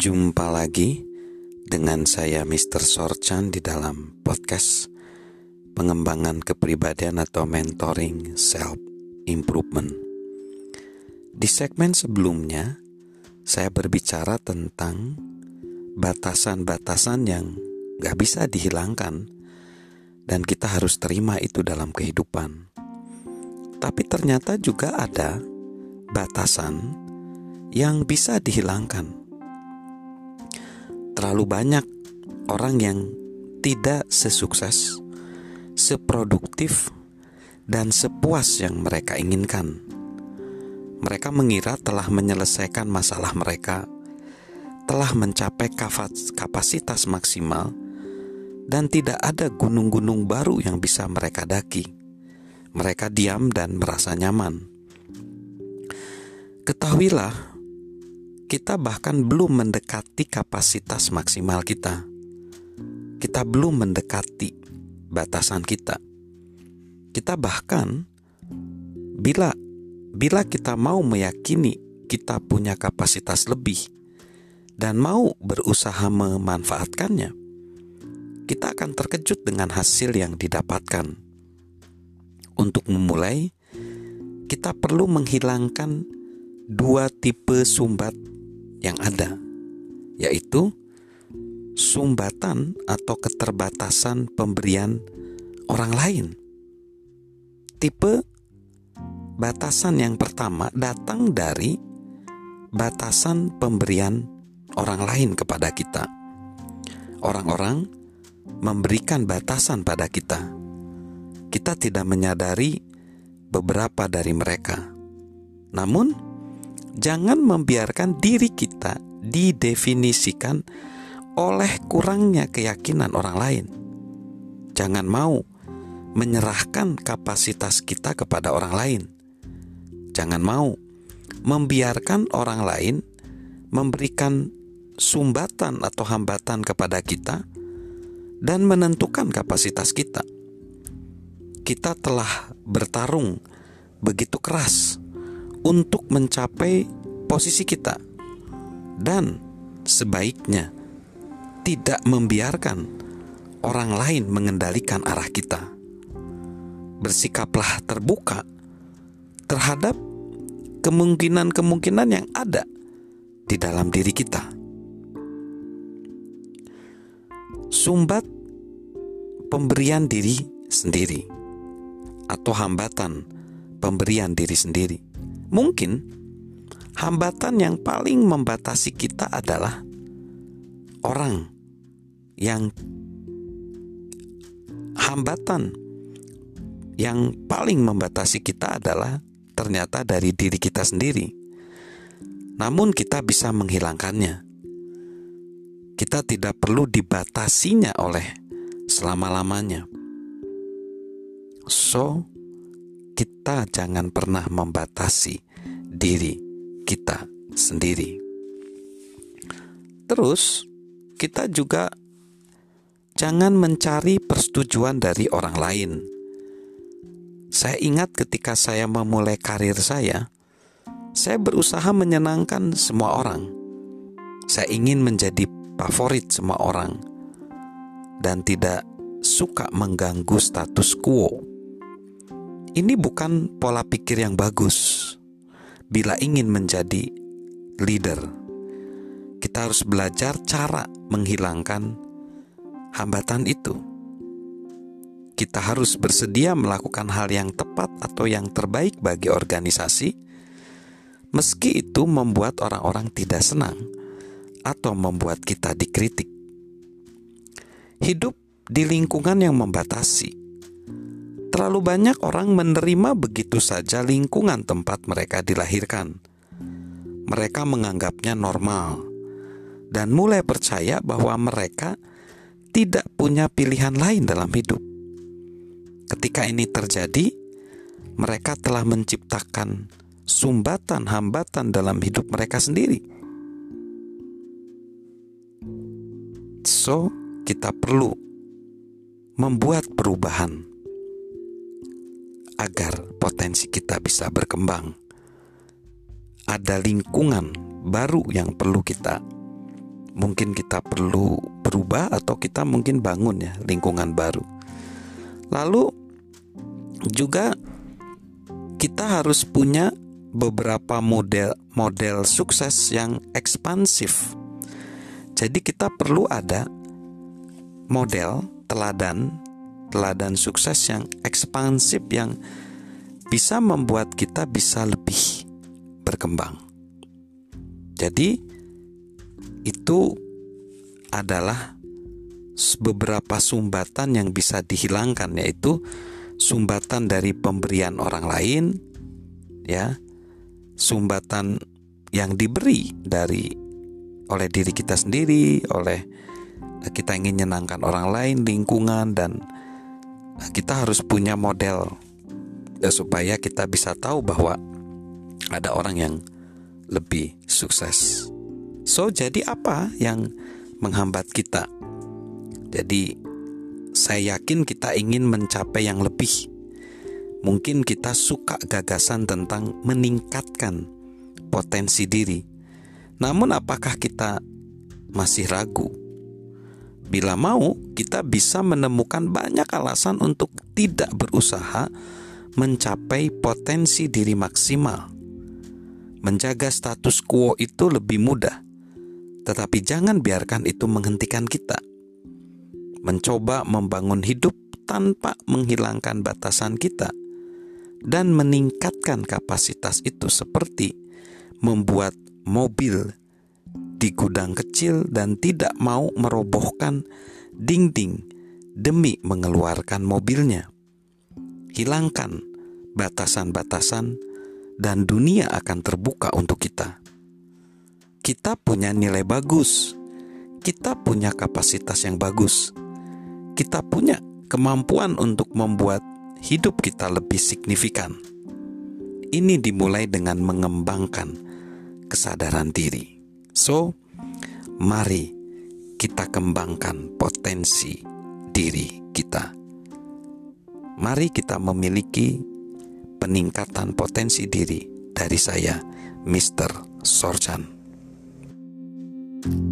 Jumpa lagi dengan saya Mr. Sorchan di dalam podcast pengembangan kepribadian atau mentoring self improvement. Di segmen sebelumnya, saya berbicara tentang batasan-batasan yang gak bisa dihilangkan dan kita harus terima itu dalam kehidupan. Tapi ternyata juga ada batasan yang bisa dihilangkan. Terlalu banyak orang yang tidak sesukses, seproduktif, dan sepuas yang mereka inginkan. Mereka mengira telah menyelesaikan masalah mereka, telah mencapai kapasitas maksimal, dan tidak ada gunung-gunung baru yang bisa mereka daki. Mereka diam dan merasa nyaman. Ketahuilah kita bahkan belum mendekati kapasitas maksimal kita. Kita belum mendekati batasan kita. Kita bahkan bila bila kita mau meyakini kita punya kapasitas lebih dan mau berusaha memanfaatkannya, kita akan terkejut dengan hasil yang didapatkan. Untuk memulai, kita perlu menghilangkan dua tipe sumbat yang ada, yaitu sumbatan atau keterbatasan pemberian orang lain. Tipe batasan yang pertama datang dari batasan pemberian orang lain kepada kita. Orang-orang memberikan batasan pada kita. Kita tidak menyadari beberapa dari mereka. Namun, jangan membiarkan diri kita didefinisikan oleh kurangnya keyakinan orang lain. Jangan mau menyerahkan kapasitas kita kepada orang lain. Jangan mau membiarkan orang lain memberikan sumbatan atau hambatan kepada kita dan menentukan kapasitas kita. Kita telah bertarung begitu keras untuk mencapai posisi kita, dan sebaiknya tidak membiarkan orang lain mengendalikan arah kita. Bersikaplah terbuka terhadap kemungkinan-kemungkinan yang ada di dalam diri kita. Sumbat pemberian diri sendiri atau hambatan pemberian diri sendiri Mungkin hambatan yang paling membatasi kita adalah orang yang hambatan yang paling membatasi kita adalah ternyata dari diri kita sendiri. Namun kita bisa menghilangkannya. Kita tidak perlu dibatasinya oleh selama-lamanya. So, kita jangan pernah membatasi diri kita sendiri. Terus, kita juga jangan mencari persetujuan dari orang lain. Saya ingat ketika saya memulai karir saya, saya berusaha menyenangkan semua orang. Saya ingin menjadi favorit semua orang dan tidak suka mengganggu status quo. Ini bukan pola pikir yang bagus. Bila ingin menjadi leader, kita harus belajar cara menghilangkan hambatan itu. Kita harus bersedia melakukan hal yang tepat atau yang terbaik bagi organisasi, meski itu membuat orang-orang tidak senang atau membuat kita dikritik. Hidup di lingkungan yang membatasi Terlalu banyak orang menerima begitu saja lingkungan tempat mereka dilahirkan. Mereka menganggapnya normal dan mulai percaya bahwa mereka tidak punya pilihan lain dalam hidup. Ketika ini terjadi, mereka telah menciptakan sumbatan hambatan dalam hidup mereka sendiri. So, kita perlu membuat perubahan agar potensi kita bisa berkembang. Ada lingkungan baru yang perlu kita mungkin kita perlu berubah atau kita mungkin bangun ya lingkungan baru. Lalu juga kita harus punya beberapa model model sukses yang ekspansif. Jadi kita perlu ada model teladan teladan sukses yang ekspansif yang bisa membuat kita bisa lebih berkembang. Jadi itu adalah beberapa sumbatan yang bisa dihilangkan yaitu sumbatan dari pemberian orang lain ya sumbatan yang diberi dari oleh diri kita sendiri oleh kita ingin menyenangkan orang lain lingkungan dan kita harus punya model ya, supaya kita bisa tahu bahwa ada orang yang lebih sukses. So, jadi apa yang menghambat kita? Jadi, saya yakin kita ingin mencapai yang lebih. Mungkin kita suka gagasan tentang meningkatkan potensi diri. Namun, apakah kita masih ragu Bila mau, kita bisa menemukan banyak alasan untuk tidak berusaha mencapai potensi diri maksimal. Menjaga status quo itu lebih mudah, tetapi jangan biarkan itu menghentikan kita. Mencoba membangun hidup tanpa menghilangkan batasan kita dan meningkatkan kapasitas itu seperti membuat mobil di gudang kecil dan tidak mau merobohkan dinding demi mengeluarkan mobilnya. Hilangkan batasan-batasan dan dunia akan terbuka untuk kita. Kita punya nilai bagus. Kita punya kapasitas yang bagus. Kita punya kemampuan untuk membuat hidup kita lebih signifikan. Ini dimulai dengan mengembangkan kesadaran diri. So, mari kita kembangkan potensi diri kita. Mari kita memiliki peningkatan potensi diri dari saya, Mr. Sorjan. thank you